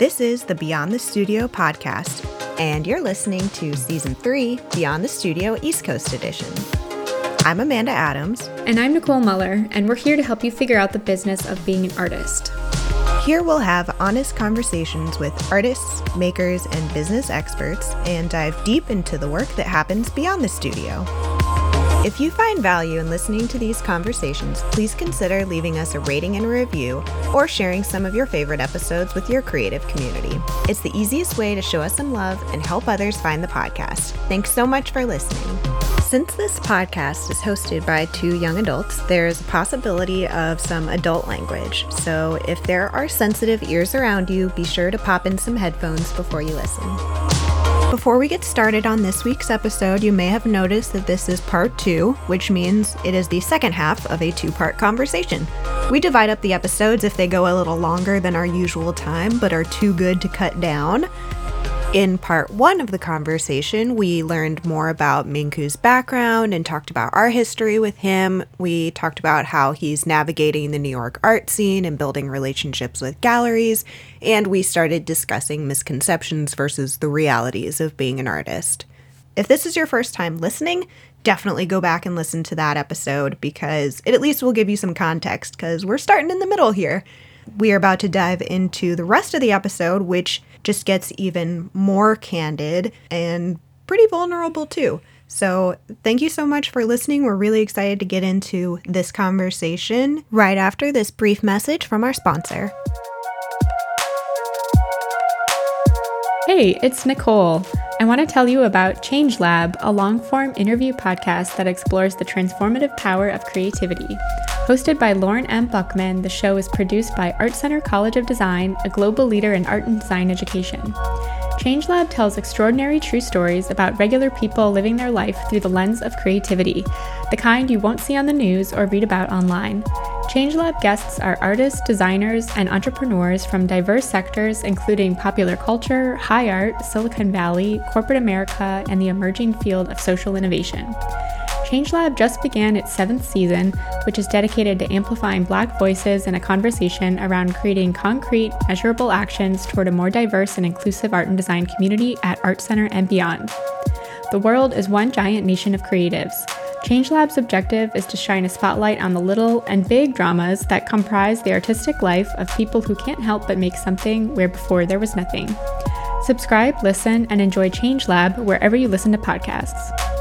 This is the Beyond the Studio podcast, and you're listening to Season 3 Beyond the Studio East Coast Edition. I'm Amanda Adams. And I'm Nicole Muller, and we're here to help you figure out the business of being an artist. Here we'll have honest conversations with artists, makers, and business experts and dive deep into the work that happens beyond the studio. If you find value in listening to these conversations, please consider leaving us a rating and a review or sharing some of your favorite episodes with your creative community. It's the easiest way to show us some love and help others find the podcast. Thanks so much for listening. Since this podcast is hosted by two young adults, there is a possibility of some adult language. So if there are sensitive ears around you, be sure to pop in some headphones before you listen. Before we get started on this week's episode, you may have noticed that this is part two, which means it is the second half of a two part conversation. We divide up the episodes if they go a little longer than our usual time, but are too good to cut down. In part one of the conversation, we learned more about Minku's background and talked about our history with him. We talked about how he's navigating the New York art scene and building relationships with galleries, and we started discussing misconceptions versus the realities of being an artist. If this is your first time listening, definitely go back and listen to that episode because it at least will give you some context because we're starting in the middle here. We are about to dive into the rest of the episode, which just gets even more candid and pretty vulnerable too. So, thank you so much for listening. We're really excited to get into this conversation right after this brief message from our sponsor. Hey, it's Nicole. I want to tell you about Change Lab, a long form interview podcast that explores the transformative power of creativity. Hosted by Lauren M. Buckman, the show is produced by Art Center College of Design, a global leader in art and design education. ChangeLab tells extraordinary true stories about regular people living their life through the lens of creativity, the kind you won't see on the news or read about online. ChangeLab guests are artists, designers, and entrepreneurs from diverse sectors, including popular culture, high art, Silicon Valley, corporate America, and the emerging field of social innovation. ChangeLab just began its seventh season, which is dedicated to amplifying Black voices in a conversation around creating concrete, measurable actions toward a more diverse and inclusive art and design community at Art Center and beyond. The world is one giant nation of creatives. ChangeLab's objective is to shine a spotlight on the little and big dramas that comprise the artistic life of people who can't help but make something where before there was nothing. Subscribe, listen, and enjoy ChangeLab wherever you listen to podcasts.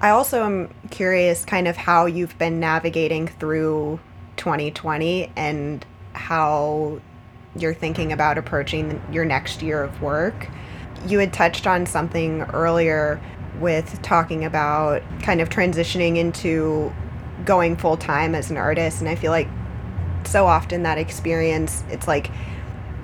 I also am curious kind of how you've been navigating through 2020 and how you're thinking about approaching your next year of work. You had touched on something earlier with talking about kind of transitioning into going full time as an artist and I feel like so often that experience it's like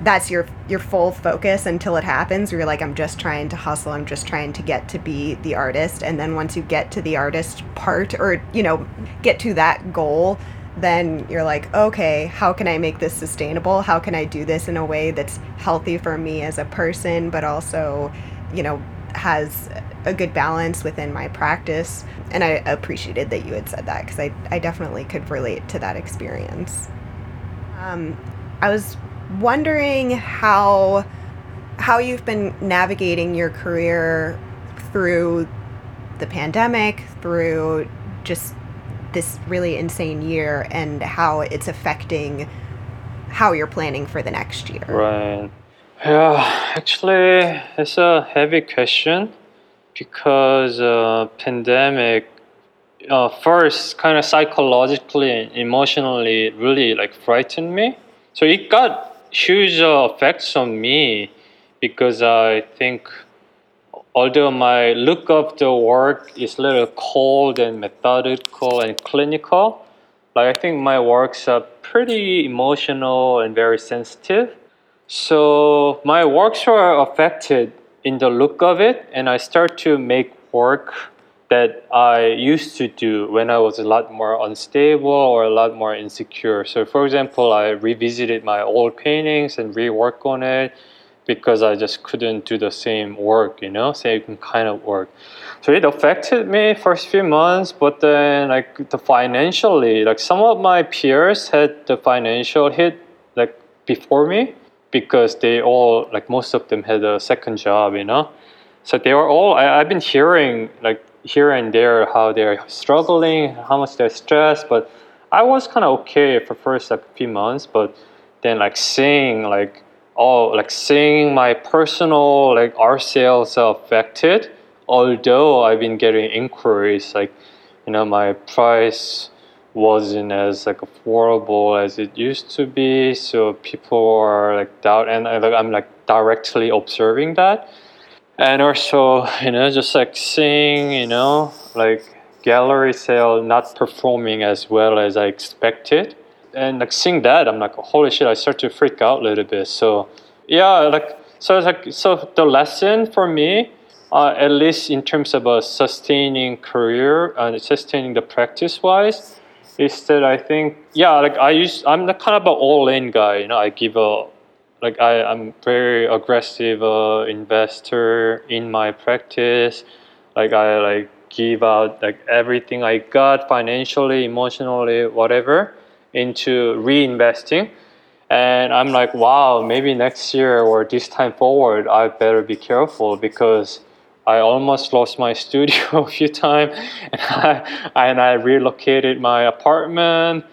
that's your your full focus until it happens where you're like i'm just trying to hustle i'm just trying to get to be the artist. And then once you get to the artist part or you know get to that goal then you're like okay how can i make this sustainable? How can i do this in a way that's healthy for me as a person but also you know has a good balance within my practice? And i appreciated that you had said that because I, I definitely could relate to that experience. Um, i was wondering how how you've been navigating your career through the pandemic, through just this really insane year, and how it's affecting how you're planning for the next year. Right. Yeah, actually, it's a heavy question because uh, pandemic uh, first kind of psychologically and emotionally really like frightened me. So it got huge uh, effects on me because I think although my look of the work is a little cold and methodical and clinical, like I think my works are pretty emotional and very sensitive. So my works were affected in the look of it, and I start to make work that I used to do when I was a lot more unstable or a lot more insecure. So, for example, I revisited my old paintings and rework on it, because I just couldn't do the same work, you know, same kind of work. So it affected me first few months, but then like the financially, like some of my peers had the financial hit like before me because they all like most of them had a second job, you know. So they were all I, I've been hearing like here and there how they're struggling, how much they're stressed, but I was kind of okay for first like few months, but then like seeing like oh like seeing my personal like art sales affected although i've been getting inquiries like you know my price wasn't as like affordable as it used to be so people are like doubt and I, like, i'm like directly observing that and also you know just like seeing you know like gallery sale not performing as well as i expected and like seeing that, I'm like, holy shit! I start to freak out a little bit. So yeah, like so it's like so the lesson for me, uh, at least in terms of a sustaining career and sustaining the practice wise, is that I think yeah, like I use I'm the kind of an all in guy. You know, I give a like I I'm very aggressive uh, investor in my practice. Like I like give out like everything I got financially, emotionally, whatever into reinvesting. And I'm like, wow, maybe next year or this time forward, I better be careful because I almost lost my studio a few times, and I, and I relocated my apartment.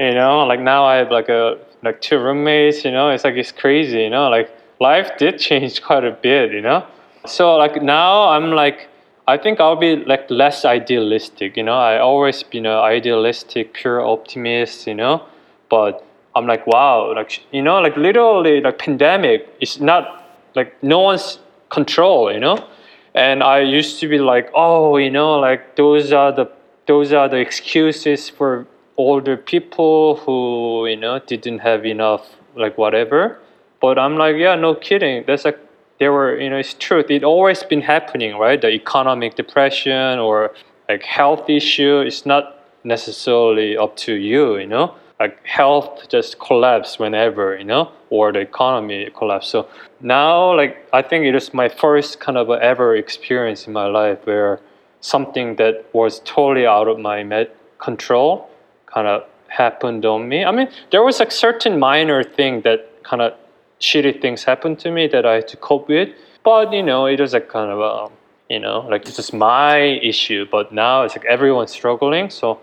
You know, like now I have like a like two roommates. You know, it's like it's crazy. You know, like life did change quite a bit. You know, so like now I'm like I think I'll be like less idealistic. You know, I always been an idealistic, pure optimist. You know, but I'm like, wow, like you know, like literally, like pandemic is not like no one's control. You know, and I used to be like, oh, you know, like those are the those are the excuses for older people who you know didn't have enough like whatever. But I'm like, yeah, no kidding. That's like there were, you know, it's truth. It always been happening, right? The economic depression or like health issue is not necessarily up to you, you know. Like health just collapse whenever, you know, or the economy collapse. So now, like I think it is my first kind of ever experience in my life where something that was totally out of my med- control kind of happened on me. I mean, there was a certain minor thing that kind of shitty things happened to me that I had to cope with. But you know, it was a kind of a, you know, like it's just my issue. But now it's like everyone's struggling. So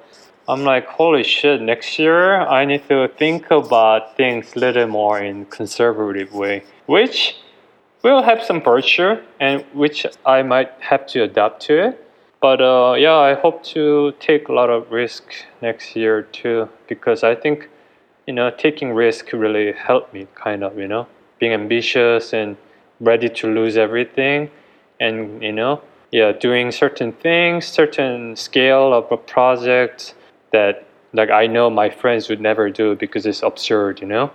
I'm like, holy shit! Next year I need to think about things a little more in conservative way, which will have some virtue and which I might have to adapt to it. But uh, yeah, I hope to take a lot of risk next year too because I think you know, taking risk really helped me kind of, you know, being ambitious and ready to lose everything and, you know, yeah, doing certain things, certain scale of a project that like I know my friends would never do because it's absurd, you know?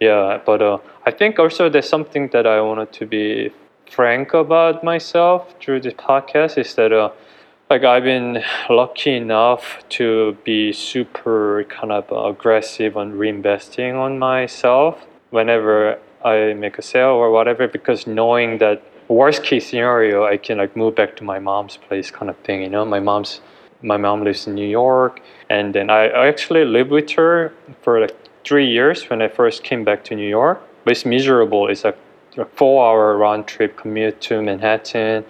Yeah, but uh, I think also there's something that I wanted to be frank about myself through this podcast is that uh, like I've been lucky enough to be super kind of aggressive on reinvesting on myself whenever I make a sale or whatever because knowing that worst case scenario I can like move back to my mom's place kind of thing you know? My mom's my mom lives in New York and then I, actually lived with her for like three years when I first came back to New York. But it's miserable. It's a four hour round trip commute to Manhattan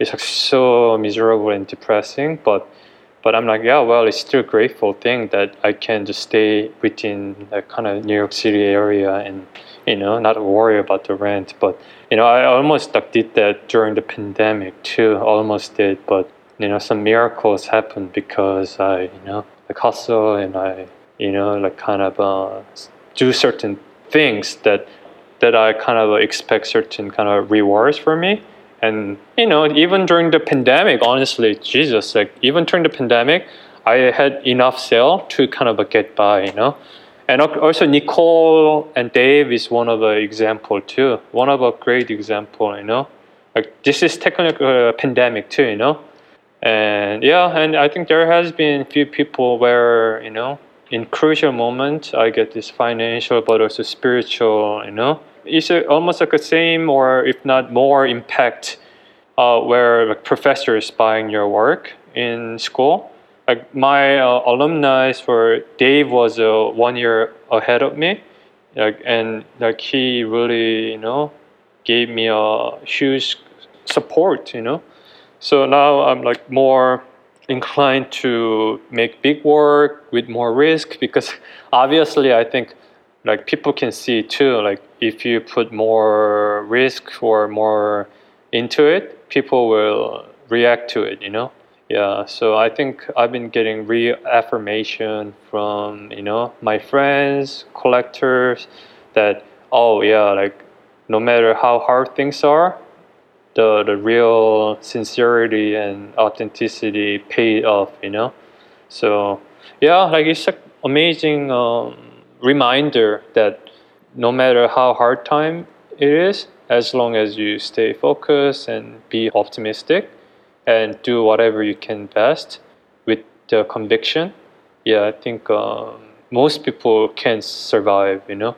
it's like so miserable and depressing. But but I'm like, yeah, well, it's still a grateful thing that I can just stay within that kind of New York City area and you know not worry about the rent. But you know, I almost like did that during the pandemic too. Almost did, but you know, some miracles happened because I you know like hustle and I you know like kind of uh, do certain things that that I kind of expect certain kind of rewards for me and you know, even during the pandemic, honestly, Jesus, like even during the pandemic, I had enough sale to kind of get by, you know. And also Nicole and Dave is one of the example too. One of a great example, you know. Like this is technically a uh, pandemic too, you know. And yeah, and I think there has been few people where you know, in crucial moment, I get this financial but also spiritual, you know, it's a, almost like the same or if not more impact uh, where like professors buying your work in school. Like my uh, alumni for Dave was uh, one year ahead of me, like and like he really you know gave me a huge support, you know. So now I'm like more inclined to make big work with more risk because obviously I think like people can see too like if you put more risk or more into it people will react to it you know? Yeah so i think i've been getting reaffirmation from you know my friends collectors that oh yeah like no matter how hard things are the the real sincerity and authenticity paid off you know? So yeah like it's an amazing um, reminder that no matter how hard time it is as long as you stay focused and be optimistic and do whatever you can best with the conviction yeah i think um, most people can survive you know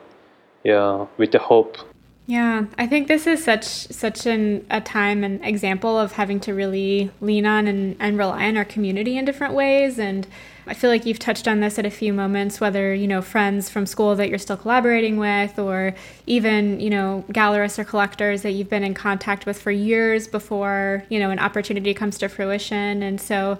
yeah with the hope yeah, I think this is such such an a time and example of having to really lean on and, and rely on our community in different ways. And I feel like you've touched on this at a few moments, whether, you know, friends from school that you're still collaborating with, or even, you know, gallerists or collectors that you've been in contact with for years before, you know, an opportunity comes to fruition. And so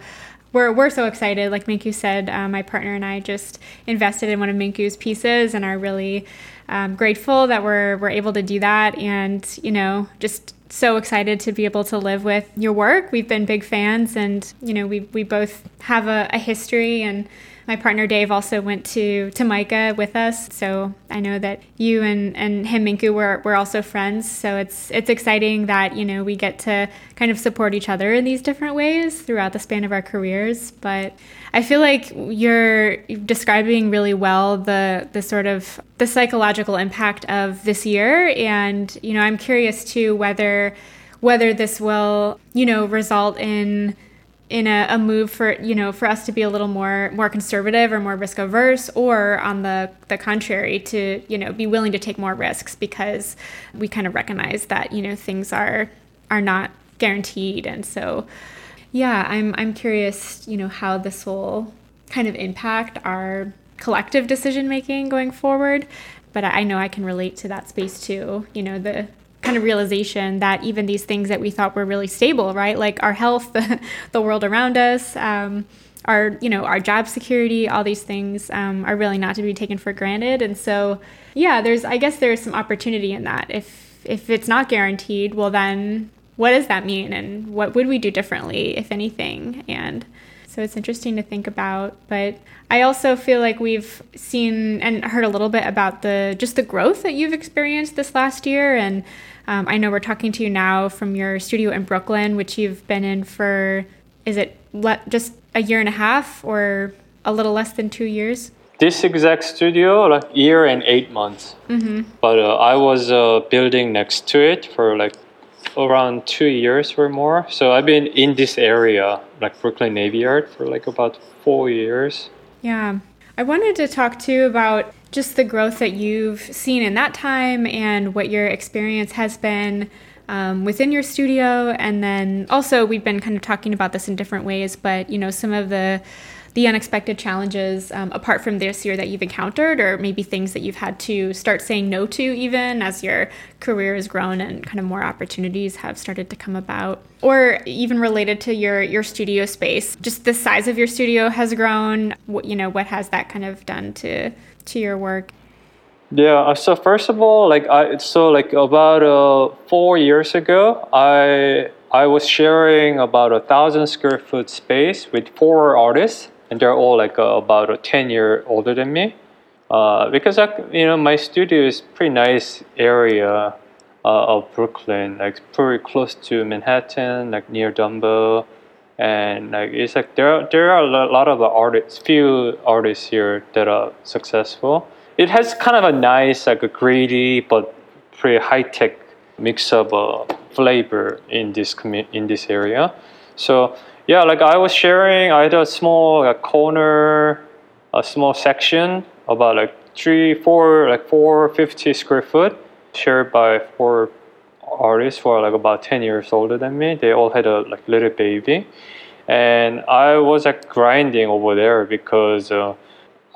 we're, we're so excited. Like Minku said, uh, my partner and I just invested in one of Minku's pieces and are really um, grateful that we're we're able to do that, and you know, just so excited to be able to live with your work. We've been big fans, and you know, we we both have a, a history and my partner Dave also went to to MICA with us, so I know that you and and him Minku were were also friends. So it's it's exciting that you know we get to kind of support each other in these different ways throughout the span of our careers. But I feel like you're describing really well the the sort of the psychological impact of this year, and you know I'm curious too whether whether this will you know result in in a, a, move for you know for us to be a little more more conservative or more risk averse or on the the contrary to you know be willing to take more risks because we kind of recognize that you know things are are not guaranteed. And so yeah i'm i'm curious you know how this will kind of impact our collective decision making going forward. But i know i can relate to that space too you know the kind of realization that even these things that we thought were really stable, right? Like our health, the, world around us, um, our you know our job security, all these things um, are really not to be taken for granted. And so, yeah, there's I guess there's some opportunity in that. If if it's not guaranteed, well then what does that mean, and what would we do differently, if anything? And so it's interesting to think about. But I also feel like we've seen and heard a little bit about the just the growth that you've experienced this last year and um, I know we're talking to you now from your studio in Brooklyn, which you've been in for, is it le- just a year and a half or a little less than two years? This exact studio, like year and eight months. Mm-hmm. But uh, I was uh, building next to it for like around two years or more. So I've been in this area, like Brooklyn Navy Yard, for like about four years. Yeah. I wanted to talk to you about just the growth that you've seen in that time and what your experience has been um, within your studio. And then also, we've been kind of talking about this in different ways, but you know, some of the the unexpected challenges um, apart from this year that you've encountered, or maybe things that you've had to start saying no to, even as your career has grown and kind of more opportunities have started to come about, or even related to your your studio space. Just the size of your studio has grown. What, you know, what has that kind of done to to your work? Yeah. Uh, so first of all, like I so like about uh, four years ago, I I was sharing about a thousand square foot space with four artists, and they're all like uh, about a ten year older than me. Uh, because I, you know my studio is pretty nice area uh, of Brooklyn, like pretty close to Manhattan, like near Dumbo and like it's like there are, there are a lot of artists, few artists here that are successful. It has kind of a nice like a gritty but pretty high tech mix of uh, flavor in this commu- in this area. So yeah, like I was sharing, I had a small like, corner, a small section about like three, four, like four fifty square foot, shared by four artists who are like about 10 years older than me. They all had a like little baby. And I was like grinding over there because uh,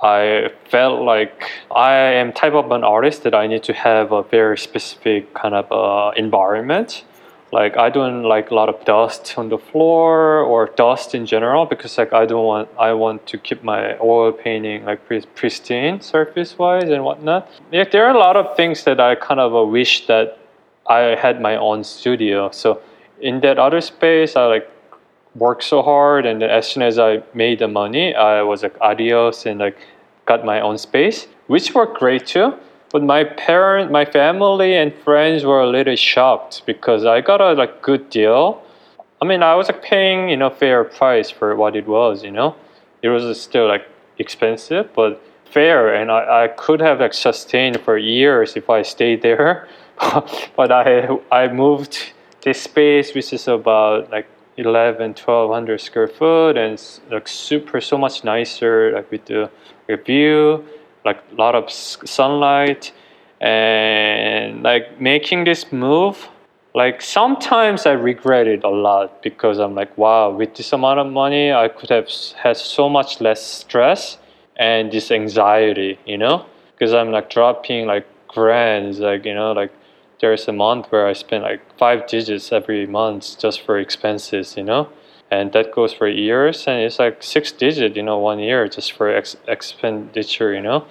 I felt like I am type of an artist that I need to have a very specific kind of uh, environment. Like I don't like a lot of dust on the floor or dust in general because like I don't want I want to keep my oil painting like pristine surface wise and whatnot. Yeah, there are a lot of things that I kind of uh, wish that I had my own studio. So in that other space, I like worked so hard, and as soon as I made the money, I was like adios and like got my own space, which worked great too. But my parent, my family, and friends were a little shocked because I got a like good deal. I mean, I was like paying you know fair price for what it was. You know, it was still like expensive, but fair, and I, I could have like sustained for years if I stayed there. but I I moved this space, which is about like 11 1200 square foot and like super so much nicer like with the view like a lot of sunlight and like making this move like sometimes i regret it a lot because i'm like wow with this amount of money i could have had so much less stress and this anxiety you know? Because i'm like dropping like grants like you know like there's a month where I spend like five digits every month just for expenses, you know, and that goes for years, and it's like six digit, you know, one year just for ex- expenditure, you know,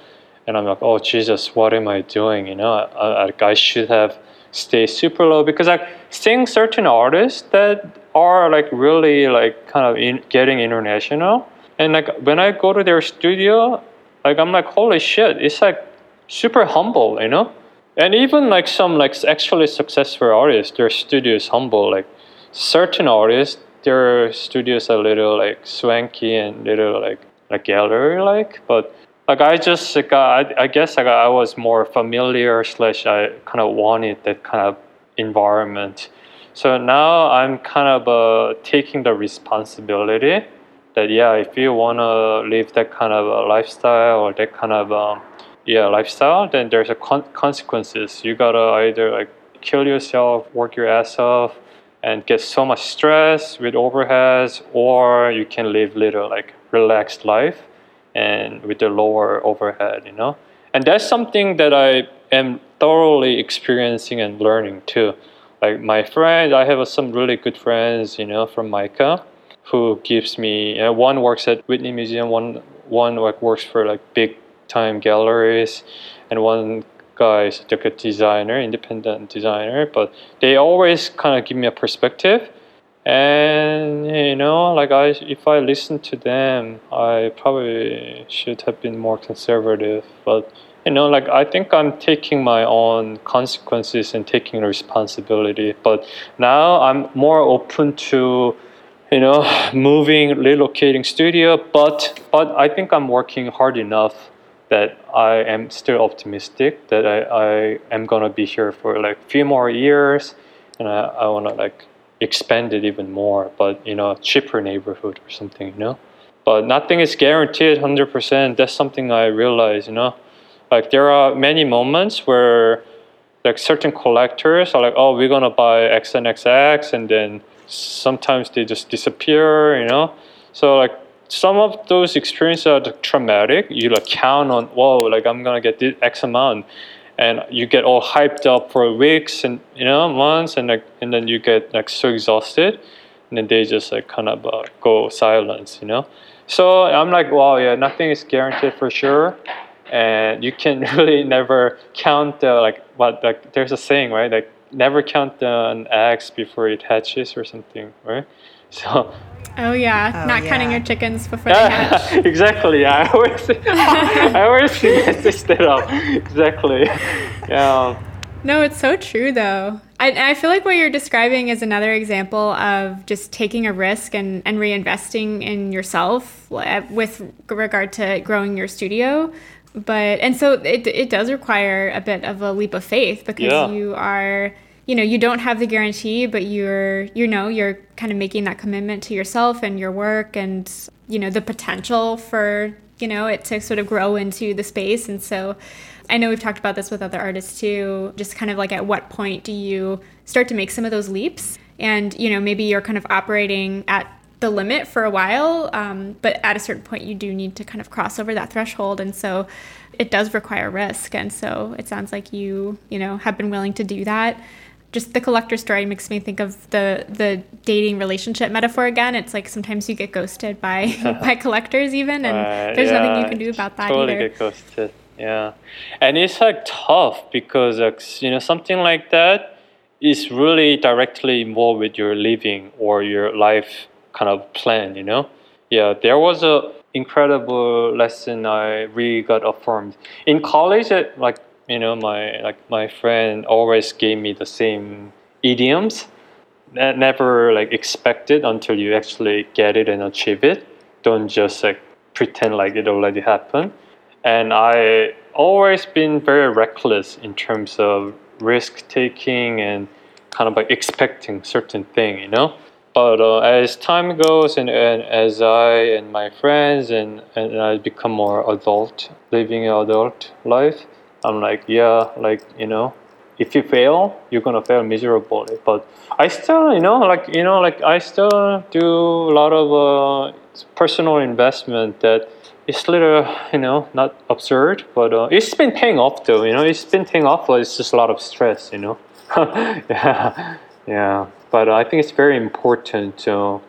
and I'm like, oh Jesus, what am I doing, you know? I, I, I should have stayed super low because like seeing certain artists that are like really like kind of in, getting international, and like when I go to their studio, like I'm like, holy shit, it's like super humble, you know and even like some like actually successful artists their studio is humble like certain artists their studios are a little like swanky and little like like gallery like but like I just like I, I guess like I was more familiar slash I kind of wanted that kind of environment so now I'm kind of uh, taking the responsibility that yeah if you want to live that kind of a lifestyle or that kind of um, yeah lifestyle, then there's a con- consequences. You gotta either like kill yourself, work your ass off, and get so much stress with overheads, or you can live little like relaxed life and with the lower overhead, you know. And that's something that I am thoroughly experiencing and learning too. Like my friends, I have some really good friends, you know, from MICA, who gives me. Uh, one works at Whitney Museum, one one like works for like big time galleries, and one guy is like a designer, independent designer. But they always kind of give me a perspective, and you know, like I, if I listen to them, I probably should have been more conservative. But you know, like I think I'm taking my own consequences and taking responsibility. But now I'm more open to you know moving relocating studio but but i think i'm working hard enough that I am still optimistic that I, I am gonna be here for like few more years and I, I wanna like expand it even more but you know cheaper neighborhood or something you know? But nothing is guaranteed 100% that's something I realize you know? Like there are many moments where like certain collectors are like oh we're gonna buy X and XX and then sometimes they just disappear you know? So like some of those experiences are traumatic. You like count on, whoa, like I'm gonna get this X amount, and you get all hyped up for weeks and you know months, and like and then you get like so exhausted, and then they just like kind of uh, go silence, you know. So I'm like, wow, yeah, nothing is guaranteed for sure, and you can really never count the like what like there's a saying right like never count the, eggs before it hatches or something right so Oh yeah, oh, not yeah. counting your chickens before they hatch. exactly. Yeah, I always, I always message that up. Exactly. Yeah. No, it's so true though. I, I feel like what you're describing is another example of just taking a risk and, and reinvesting in yourself eh, with regard to growing your studio. But and so it it does require a bit of a leap of faith because yeah. you are you know you don't have the guarantee but you're you know you're kind of making that commitment to yourself and your work and you know the potential for you know it to sort of grow into the space and so I know we've talked about this with other artists too, just kind of like at what point do you start to make some of those leaps? And, you know, maybe you're kind of operating at the limit for a while, um, but at a certain point, you do need to kind of cross over that threshold. And so it does require risk. And so it sounds like you, you know, have been willing to do that just the collector story makes me think of the the dating relationship metaphor again. It's like sometimes you get ghosted by by collectors even, and uh, there's yeah, nothing you can do about that totally either. get ghosted. Yeah, and it's like tough because uh, you know something like that is really directly involved with your living or your life kind of plan. You know, yeah, there was a incredible lesson I really got affirmed in college. At, like you know my like my friend always gave me the same idioms that never like expected until you actually get it and achieve it. Don't just like pretend like it already happened. And i always been very reckless in terms of risk taking and kind of like expecting certain thing you know? But uh, as time goes and, and as i and my friends and, and i become more adult living an adult life I'm like, yeah, like, you know, if you fail, you're gonna fail miserably. But I still, you know, like, you know, like I still do a lot of uh, personal investment that is little, you know, not absurd, but uh, it's been paying off though, you know, it's been paying off, but it's just a lot of stress, you know. yeah, yeah. But I think it's very important to,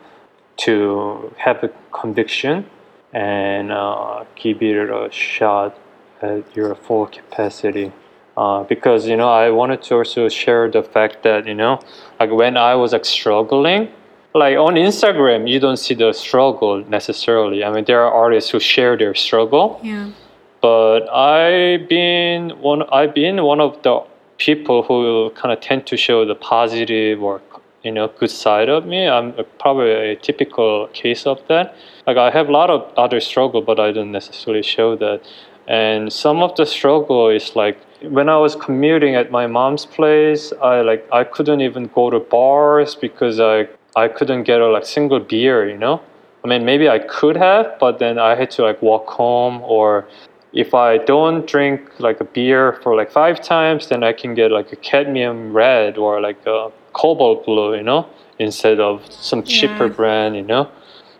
to have a conviction and uh, give it a shot at your full capacity. Uh, because you know, I wanted to also share the fact that you know, like when I was like struggling, like on Instagram, you don't see the struggle necessarily. I mean, there are artists who share their struggle. Yeah. But I've been one. I've been one of the people who kind of tend to show the positive or you know good side of me. I'm probably a typical case of that. Like I have a lot of other struggle, but I don't necessarily show that. And some of the struggle is like when I was commuting at my mom's place, I like I couldn't even go to bars because I I couldn't get a like single beer, you know. I mean, maybe I could have, but then I had to like walk home or if I don't drink like a beer for like five times, then I can get like a cadmium red or like a cobalt blue, you know, instead of some cheaper yeah. brand, you know.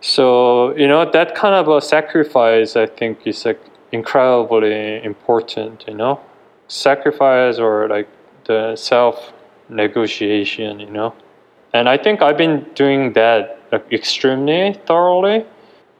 So you know that kind of a sacrifice, I think, is like incredibly important, you know, sacrifice or like the self negotiation, you know. And I think I've been doing that like extremely thoroughly.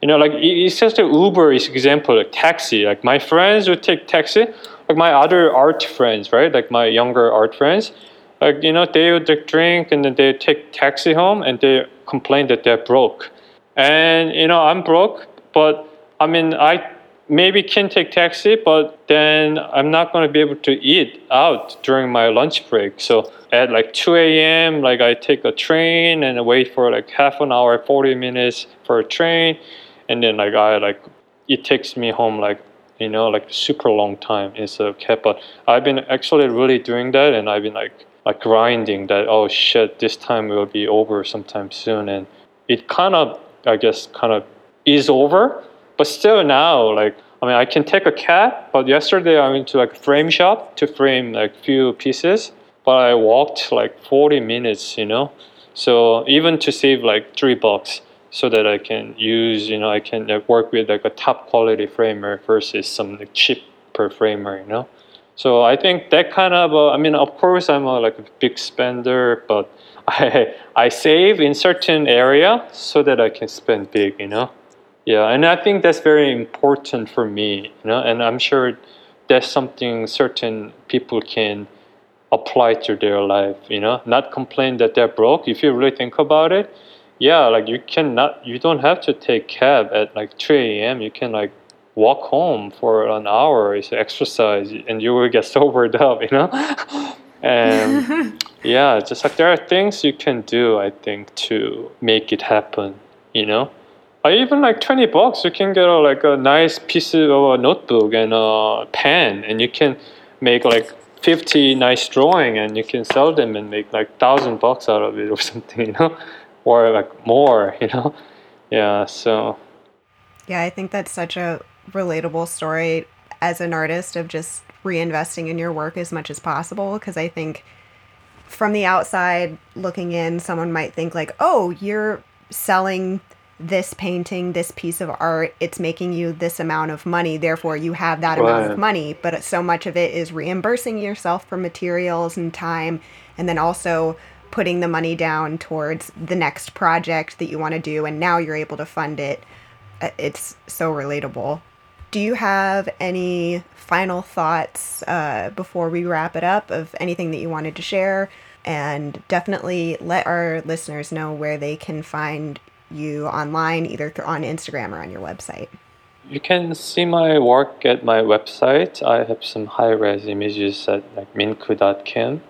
You know, like it's just an Uber is example, like taxi. Like my friends would take taxi, like my other art friends, right? Like my younger art friends, like you know, they would like, drink and then they take taxi home and they complain that they're broke. And you know, I'm broke, but I mean, I maybe can take taxi, but then I'm not going to be able to eat out during my lunch break. So at like 2 a.m., like I take a train and wait for like half an hour, 40 minutes for a train, and then like I like it takes me home like you know like super long time instead of cab. But I've been actually really doing that, and I've been like like grinding that oh shit this time will be over sometime soon, and it kind of I guess kind of is over but still now, like I mean, I can take a cat. But yesterday I went to like a frame shop to frame like few pieces. But I walked like 40 minutes, you know. So even to save like three bucks, so that I can use, you know, I can like, work with like a top quality framer versus some like, cheaper framer, you know. So I think that kind of, uh, I mean, of course I'm a, like a big spender, but I I save in certain area so that I can spend big, you know. Yeah, and I think that's very important for me, you know, and I'm sure that's something certain people can apply to their life, you know, not complain that they're broke. If you really think about it, yeah, like you cannot, you don't have to take cab at like 3 a.m. You can like walk home for an hour, it's exercise, and you will get sobered up, you know. and yeah, just like there are things you can do, I think, to make it happen, you know. Uh, even like 20 bucks, you can get like a nice piece of a notebook and a pen, and you can make like 50 nice drawing and you can sell them and make like thousand bucks out of it or something, you know, or like more, you know. Yeah, so. Yeah, I think that's such a relatable story. as an artist of just reinvesting in your work as much as possible because I think from the outside looking in, someone might think like, "Oh, you're selling this painting, this piece of art, it's making you this amount of money, therefore you have that amount of money." But so much of it is reimbursing yourself for materials and time and then also putting the money down towards the next project that you want to do and now you're able to fund it. Uh, It's so relatable. Do you have any final thoughts uh, before we wrap it up of anything that you wanted to share? And definitely let our listeners know where they can find you online, either th- on Instagram or on your website. You can see my work at my website. I have some high-res images at like minku.kim.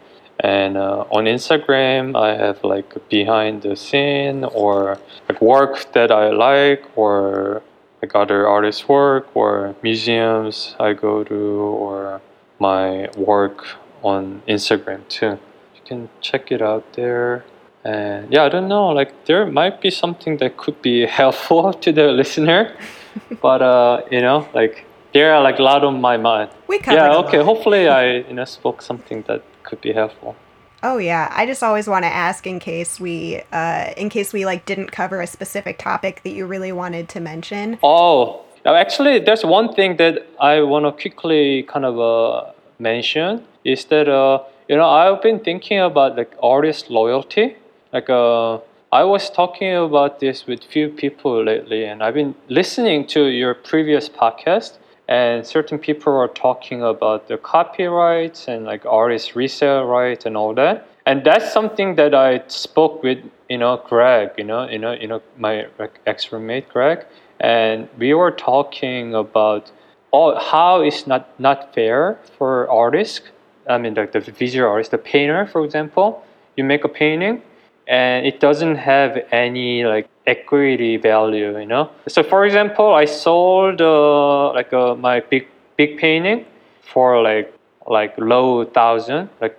And uh, on Instagram, I have like behind the scene or like work that I like or like other artists' work or museums I go to or my work on Instagram too. You can check it out there. And yeah, I don't know, like there might be something that could be helpful to the listener, but uh, you know, like there are like a lot on my mind. We covered Yeah, okay. Hopefully, I you know spoke something that could be helpful. Oh yeah, I just always want to ask in case we, uh, in case we like didn't cover a specific topic that you really wanted to mention. Oh, actually, there's one thing that I want to quickly kind of uh, mention is that uh, you know I've been thinking about like artist loyalty. Like uh, I was talking about this with few people lately, and I've been listening to your previous podcast, and certain people are talking about the copyrights and like artist resale rights and all that. And that's something that I spoke with, you know, Greg, you know, you know, you know, my ex roommate Greg, and we were talking about how it's not not fair for artists. I mean, like the visual artist, the painter, for example, you make a painting, and it doesn't have any like equity value, you know. So, for example, I sold uh, like uh, my big big painting for like like low thousand, like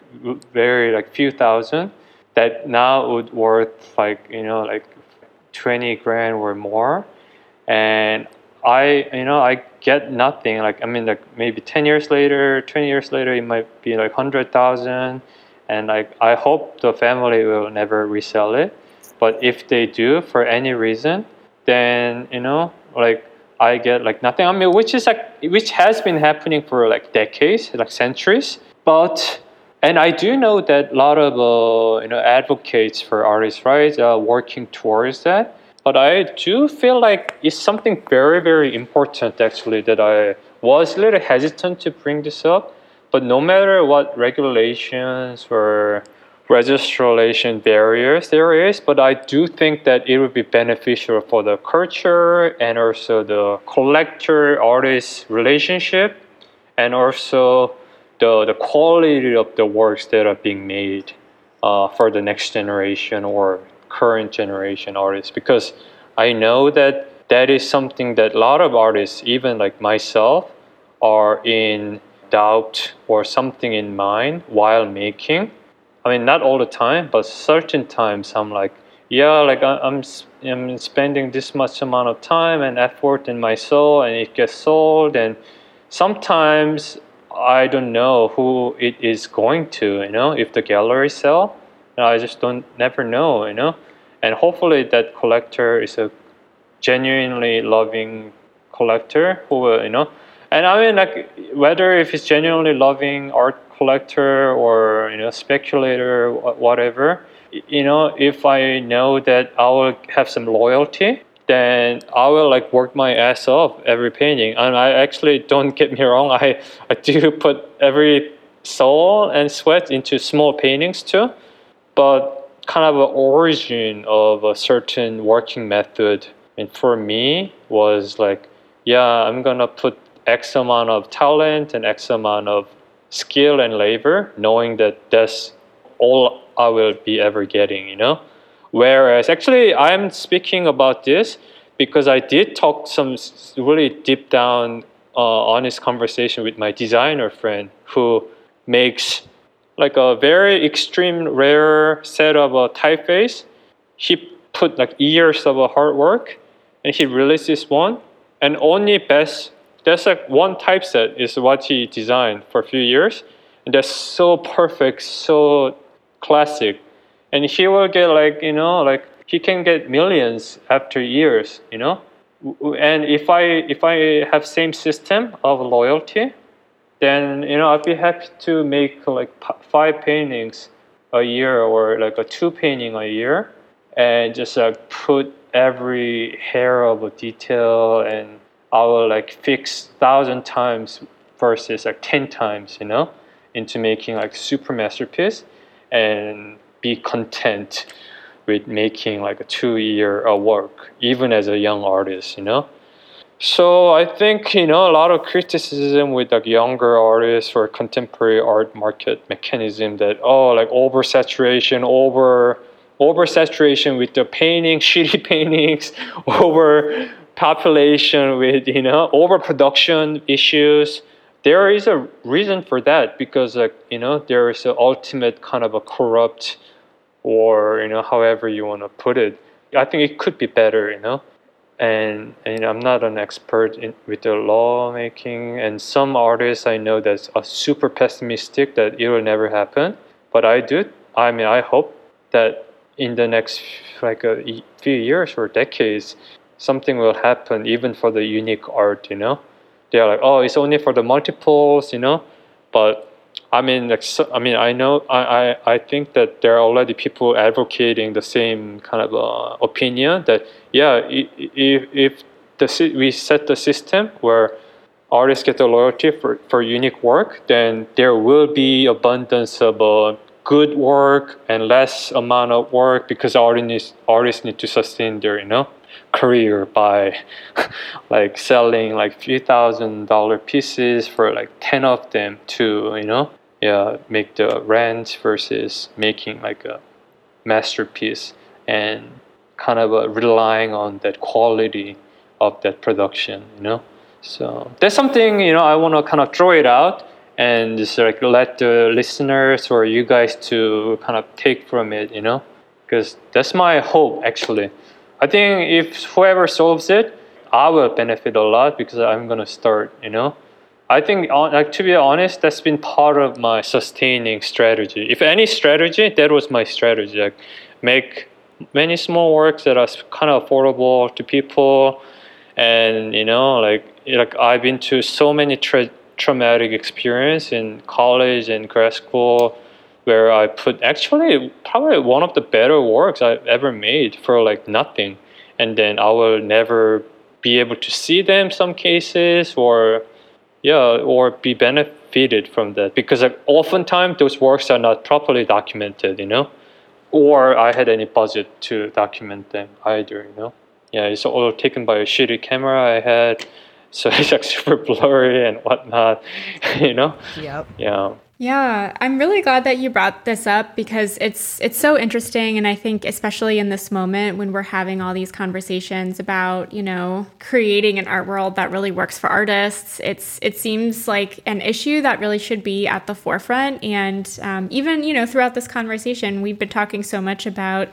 very like few thousand, that now would worth like you know like twenty grand or more, and I you know I get nothing. Like I mean like maybe ten years later, twenty years later, it might be like hundred thousand, and like I hope the family will never resell it. But if they do for any reason, then you know like I get like nothing. I mean, which is like which has been happening for like decades, like centuries. But and I do know that a lot of uh, you know advocates for artists' rights are working towards that. But I do feel like it's something very very important actually that I was a little hesitant to bring this up. But no matter what regulations or registration barriers there is, but I do think that it would be beneficial for the culture and also the collector artist relationship and also the, the quality of the works that are being made uh, for the next generation or current generation artists. Because I know that that is something that a lot of artists, even like myself, are in doubt or something in mind while making. I mean, not all the time, but certain times I'm like, yeah, like I- I'm, s- I'm spending this much amount of time and effort in my soul, and it gets sold. And sometimes I don't know who it is going to, you know, if the gallery sell. I just don't never know, you know. And hopefully that collector is a genuinely loving collector who will, you know. And I mean, like whether if it's genuinely loving art collector or you know speculator, wha- whatever, you know, if I know that I will have some loyalty, then I will like work my ass off every painting. And I actually don't get me wrong, I I do put every soul and sweat into small paintings too but kind of an origin of a certain working method. And for me was like, yeah, I'm gonna put X amount of talent and X amount of skill and labor, knowing that that's all I will be ever getting, you know. Whereas actually, I'm speaking about this because I did talk some really deep down, uh, honest conversation with my designer friend who makes like a very extreme rare set of a typeface. He put like years of hard work and he released this one and only best That's like one typeset is what he designed for a few years, and that's so perfect, so classic, and he will get like you know like he can get millions after years, you know. And if I if I have same system of loyalty, then you know I'd be happy to make like five paintings a year or like a two painting a year, and just like put every hair of a detail and I will like fix thousand times versus like ten times, you know, into making like super masterpiece and be content with making like a two year work, even as a young artist, you know. So I think you know a lot of criticism with like younger artists or contemporary art market mechanism that oh like oversaturation, over oversaturation with the painting, shitty paintings, over population with you know overproduction issues. There is a reason for that because like you know there is an ultimate kind of a corrupt or you know however you want to put it. I think it could be better, you know and, and I'm not an expert in, with the lawmaking. And some artists I know that's are super pessimistic that it will never happen. But I do. I mean, I hope that in the next like a few years or decades, something will happen even for the unique art. You know, they're like, oh, it's only for the multiples. You know, but I mean, I mean, I know, I, I, I think that there are already people advocating the same kind of uh, opinion that, yeah, if, if the we set the system where artists get the loyalty for, for unique work, then there will be abundance of uh, good work and less amount of work because artists artists need to sustain their, you know, career by like selling like few thousand dollar pieces for like 10 of them to you know yeah, make the rent versus making like a masterpiece and kind of uh, relying on that quality of that production, you know. So that's something you know I want to kind of throw it out and just like let the listeners or you guys to kind of take from it, you know, because that's my hope actually. I think if whoever solves it, I will benefit a lot because I'm gonna start, you know, I think, like, to be honest, that's been part of my sustaining strategy. If any strategy, that was my strategy. Like, make many small works that are kind of affordable to people, and you know, like, like I've been to so many tra- traumatic experience in college and grad school, where I put actually probably one of the better works I've ever made for like nothing, and then I will never be able to see them some cases or yeah or be benefited from that. Because like, oftentimes those works are not properly documented you know? Or i had any budget to document them either you know? Yeah it's all taken by a shitty camera i had so it's like super blurry and whatnot you know? Yep. Yeah yeah, I'm really glad that you brought this up because it's it's so interesting and I think especially in this moment when we're having all these conversations about, you know, creating an art world that really works for artists, it's it seems like an issue that really should be at the forefront and um, even, you know, throughout this conversation, we've been talking so much about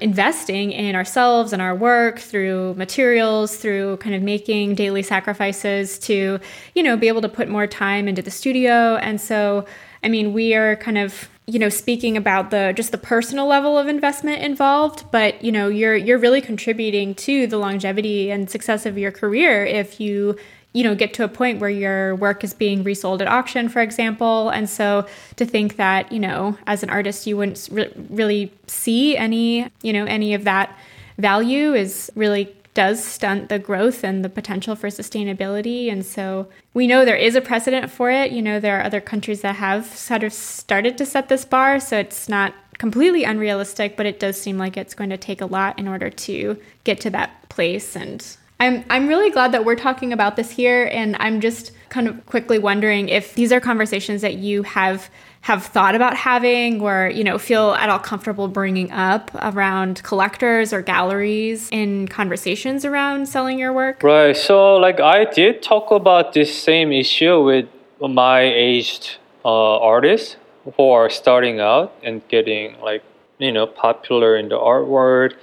investing in ourselves and our work through materials, through kind of making daily sacrifices to, you know, be able to put more time into the studio. And so I mean, we are kind of you know speaking about the just the personal level of investment involved but you know you're you're really contributing to the longevity and success of your career if you you know get to a point where your work is being resold at auction for example. And so to think that you know as an artist you wouldn't re- really see any you know any of that value is really does stunt the growth and the potential for sustainability. And so we know there is a precedent for it. You know, there are other countries that have sort of started to set this bar. So it's not completely unrealistic, but it does seem like it's going to take a lot in order to get to that place. And I'm, I'm really glad that we're talking about this here. And I'm just kind of quickly wondering if these are conversations that you have have thought about having or you know feel at all comfortable bringing up around collectors or galleries in conversations around selling your work? Right so like i did talk about this same issue with my aged uh, artists who are starting out and getting like you know popular in the art world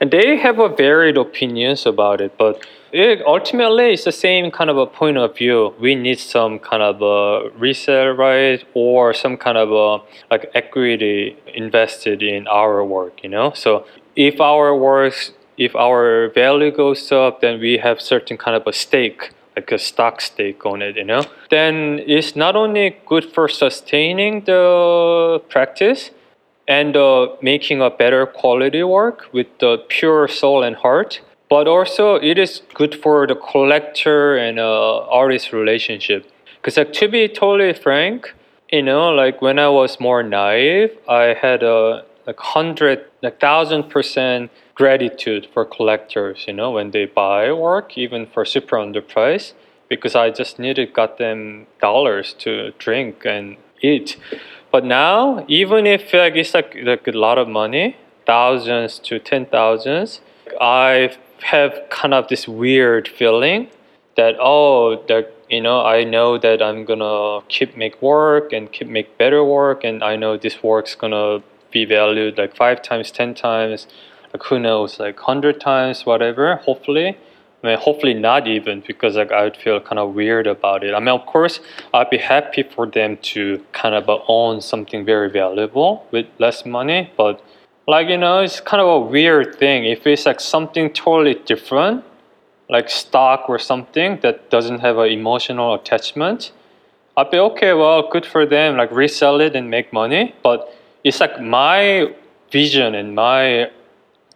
and they have a varied opinions about it but it ultimately it's the same kind of a point of view. We need some kind of a resale right or some kind of a like equity invested in our work, you know. So if our works if our value goes up, then we have certain kind of a stake, like a stock stake on it, you know. Then it's not only good for sustaining the practice and uh, making a better quality work with the pure soul and heart, but also it is good for the collector and uh, artist relationship. Because like to be totally frank, you know, like when I was more naive, I had a like hundred, like thousand percent gratitude for collectors. You know, when they buy work, even for super underpriced, because I just needed them dollars to drink and eat. But now, even if like it's like, like a lot of money, thousands to ten thousands, I have kind of this weird feeling that oh that you know I know that I'm gonna keep make work and keep make better work and I know this work's gonna be valued like five times, ten times, like who knows, like hundred times, whatever. Hopefully, I mean, hopefully not even because like I would feel kind of weird about it. I mean, of course, I'd be happy for them to kind of own something very valuable with less money, but like you know, it's kind of a weird thing. If it's like something totally different, like stock or something that doesn't have an emotional attachment, I'd be okay. Well, good for them. Like resell it and make money, but it's like my vision and my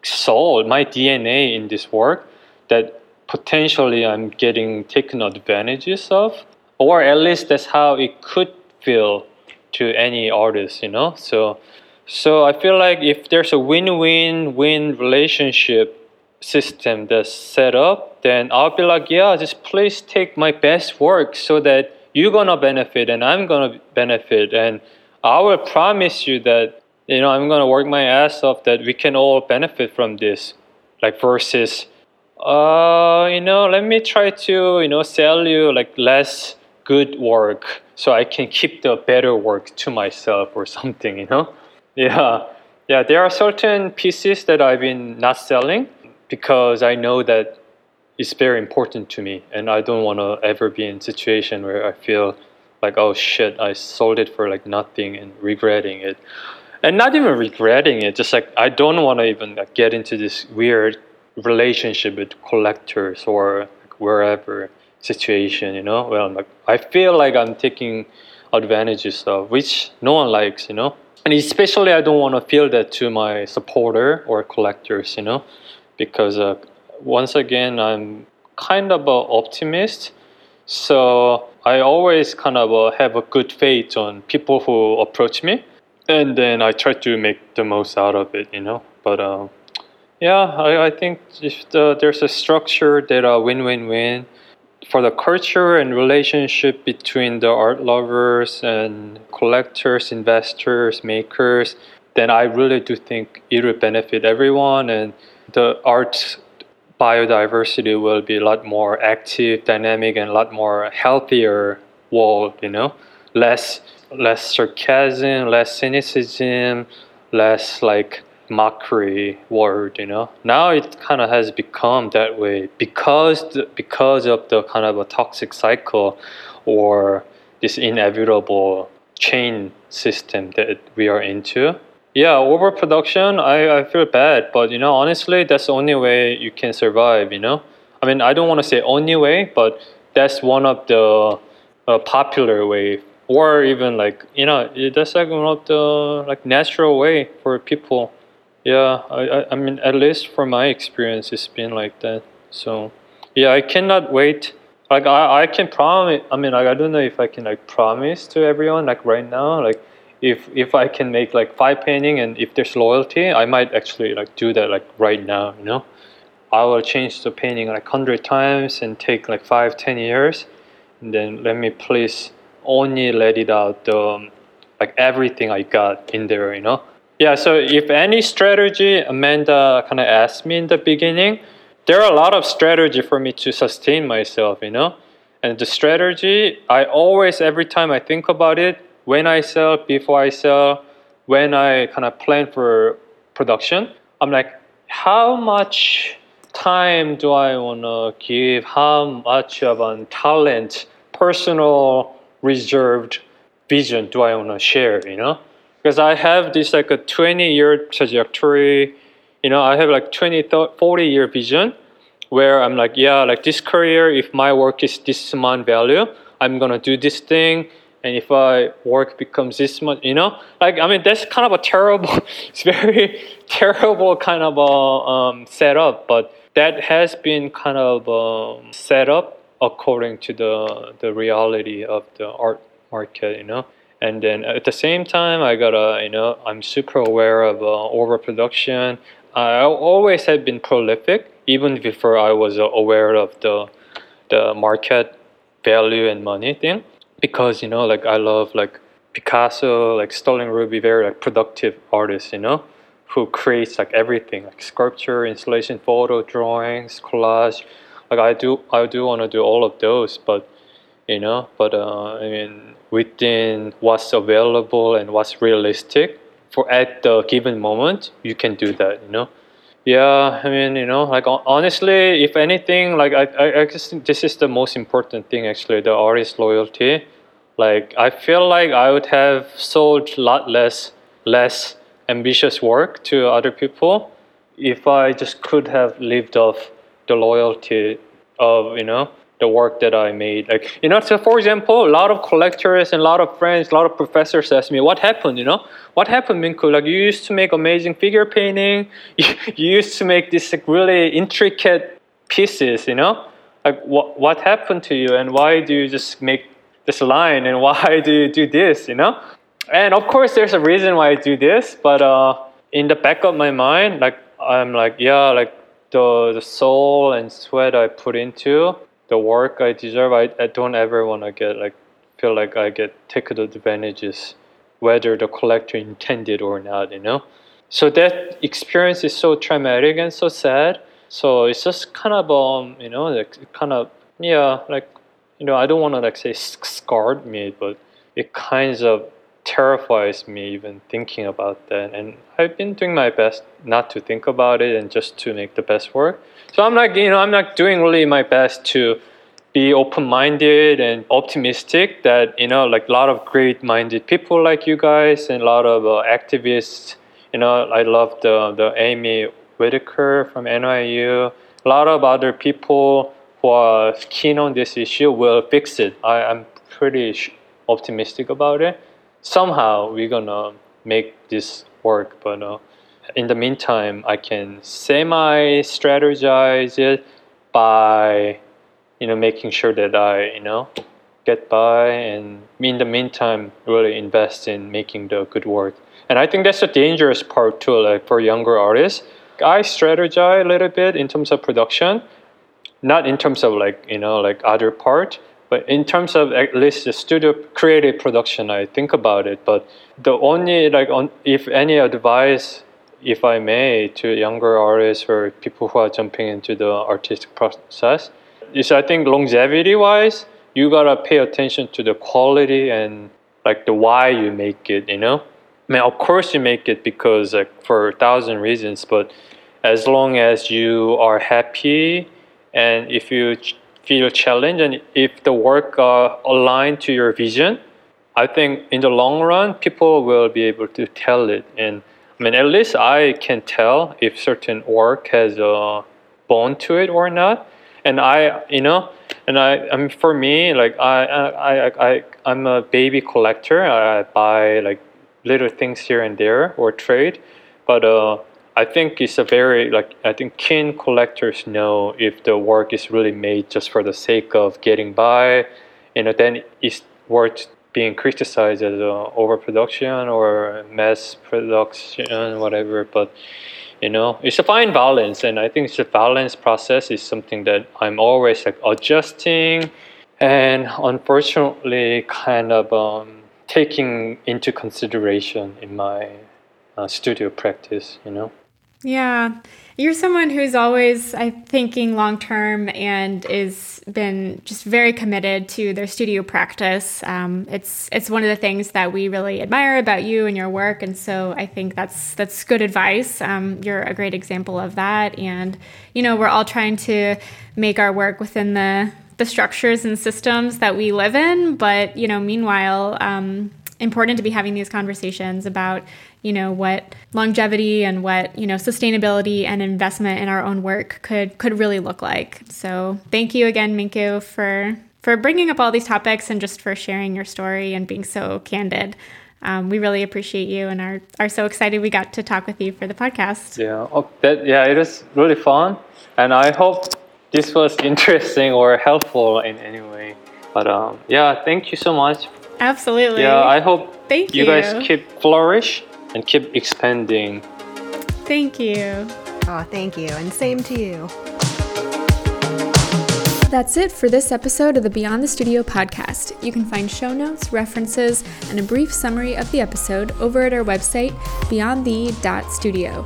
soul, my DNA in this work that potentially I'm getting taken advantages of, or at least that's how it could feel to any artist, you know. So, so I feel like if there's a win-win-win relationship system that's set up, then I'll be like, yeah, just please take my best work so that you're gonna benefit and I'm gonna benefit and I will promise you that you know I'm gonna work my ass off that we can all benefit from this. Like versus, uh, you know, let me try to you know sell you like less good work so I can keep the better work to myself or something. You know, yeah, yeah. There are certain pieces that I've been not selling because I know that it's very important to me, and I don't want to ever be in a situation where I feel like oh shit i sold it for like nothing and regretting it. And not even regretting it just like i don't want to even like, get into this weird relationship with collectors or wherever situation you know? Well like i feel like i'm taking advantages of which no one likes you know and especially i don't want to feel that to my supporter or collectors you know? Because uh, once again i'm kind of an optimist. So I always kind of uh, have a good faith on people who approach me, and then I try to make the most out of it, you know. But uh, yeah, I, I think if the, there's a structure that a win-win-win for the culture and relationship between the art lovers and collectors, investors, makers, then I really do think it will benefit everyone and the art biodiversity will be a lot more active, dynamic, and a lot more healthier world. You know, less less sarcasm, less cynicism, less like mockery word. You know, now it kind of has become that way because the, because of the kind of a toxic cycle or this inevitable chain system that we are into yeah, overproduction, I, I feel bad, but you know, honestly, that's the only way you can survive, you know? I mean, I don't want to say only way, but that's one of the uh, popular way or even like, you know, that's like one of the like natural way for people. Yeah, I, I, I mean, at least from my experience, it's been like that. So, yeah, I cannot wait. Like, I, I can promise, I mean, like, I don't know if I can like promise to everyone, like right now, like, if if I can make like five painting and if there's loyalty, I might actually like do that like right now. You know, I will change the painting like hundred times and take like five ten years, and then let me please only let it out the um, like everything I got in there. You know. Yeah. So if any strategy Amanda kind of asked me in the beginning, there are a lot of strategy for me to sustain myself. You know. And the strategy, I always, every time I think about it, when I sell, before I sell, when I kind of plan for production, I'm like, how much time do I want to give? How much of a talent, personal, reserved vision do I want to share? You know, because I have this like a 20 year trajectory. You know, I have like 20, 30, 40 year vision where I'm like, yeah, like this career, if my work is this amount value, I'm gonna do this thing and if I work becomes this much, you know, like I mean that's kind of a terrible, it's very terrible kind of a um, setup, but that has been kind of um, set up according to the the reality of the art market, you know. And then at the same time, I gotta, you know, I'm super aware of uh, overproduction. I always have been prolific, even before I was uh, aware of the the market value and money thing because you know like I love like Picasso, like Sterling Ruby, very like productive artists, you know, who creates like everything, like sculpture, installation, photo, drawings, collage. Like I do, I do want to do all of those, but you know, but uh, I mean, within what's available and what's realistic for at the given moment, you can do that, you know. Yeah, I mean, you know, like honestly, if anything, like I, I, I guess this is the most important thing actually, the artist loyalty. Like I feel like I would have sold a lot less, less ambitious work to other people if I just could have lived off the loyalty of you know the work that I made. Like, you know, so for example, a lot of collectors and a lot of friends, a lot of professors ask me, what happened, you know? What happened, Minku? Like, you used to make amazing figure painting. You, used to make these like, really intricate pieces, you know? Like, what, what happened to you? And why do you just make this line? And why do you do this, you know? And of course, there's a reason why I do this. But uh, in the back of my mind, like, I'm like, yeah, like, the, the soul and sweat I put into the work I deserve. I, I don't ever want to get like feel like I get taken advantages, whether the collector intended or not. You know, so that experience is so traumatic and so sad. So it's just kind of um you know like kind of yeah like you know I don't want to like say scarred me, but it kind of terrifies me even thinking about that. And I've been doing my best not to think about it and just to make the best work. So I'm like, you know, I'm not doing really my best to be open-minded and optimistic that you know like a lot of great-minded people like you guys and a lot of uh, activists you know i love the, the amy whitaker from nyu a lot of other people who are keen on this issue will fix it I, i'm pretty optimistic about it somehow we're gonna make this work but uh, in the meantime i can semi strategize it by you know making sure that i you know get by and in the meantime really invest in making the good work. And i think that's a dangerous part too like for younger artists. I strategize a little bit in terms of production not in terms of like you know like other part but in terms of at least the studio creative production, I think about it. But the only like on, if any advice, if I may, to younger artists or people who are jumping into the artistic process, is I think longevity wise, you gotta pay attention to the quality and like the why you make it. You know, I mean, of course you make it because like for a thousand reasons, but as long as you are happy and if you feel challenged and if the work uh, aligned to your vision, I think in the long run, people will be able to tell it. And I mean, at least I can tell if certain work has a bone to it or not. And I, you know, and I, I mean, for me, like I, I, I, I'm a baby collector. I buy like little things here and there or trade, but uh, I think it's a very like I think keen collectors know if the work is really made just for the sake of getting by, you know, then it's worth being criticized as uh, overproduction or mass production, whatever. But you know, it's a fine balance, and I think it's a balance process is something that I'm always like adjusting, and unfortunately, kind of um, taking into consideration in my uh, studio practice. You know. Yeah. You're someone who's always I thinking long term and is been just very committed to their studio practice. Um, it's it's one of the things that we really admire about you and your work, and so I think that's that's good advice. Um, you're a great example of that, and you know we're all trying to make our work within the the structures and systems that we live in, but you know meanwhile. Um, important to be having these conversations about you know what longevity and what you know sustainability and investment in our own work could could really look like. So thank you again minku for for bringing up all these topics and just for sharing your story and being so candid. Um, we really appreciate you and are, are so excited we got to talk with you for the podcast. Yeah oh, that, yeah it was really fun. And i hope this was interesting or helpful in any way. But um, yeah thank you so much. Absolutely. Yeah i hope Thank you, you. guys keep flourish and keep expanding. Thank you. Oh, thank you. And same to you. That's it for this episode of the Beyond the Studio podcast. You can find show notes, references, and a brief summary of the episode over at our website, beyondthe.studio.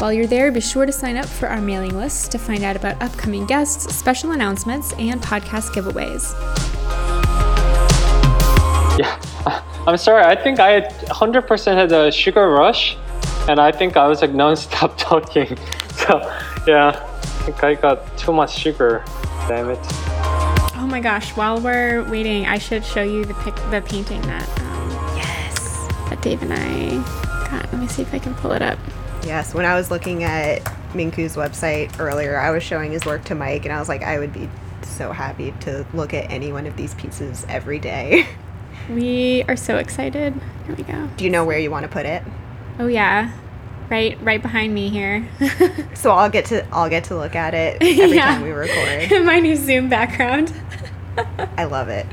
While you're there, be sure to sign up for our mailing list to find out about upcoming guests, special announcements, and podcast giveaways. Yeah. I'm sorry. I think I 100% had a sugar rush, and I think I was like non-stop talking. So yeah, I think I got too much sugar. Damn it. Oh my gosh! While we're waiting, I should show you the pic, the painting that um, yes that Dave and I got. Let me see if I can pull it up. Yes, when I was looking at Minku's website earlier, I was showing his work to Mike, and I was like, I would be so happy to look at any one of these pieces every day. We are so excited. Here we go. Do you know where you want to put it? Oh yeah. Right right behind me here. so I'll get to I'll get to look at it every yeah. time we record. My new Zoom background. I love it.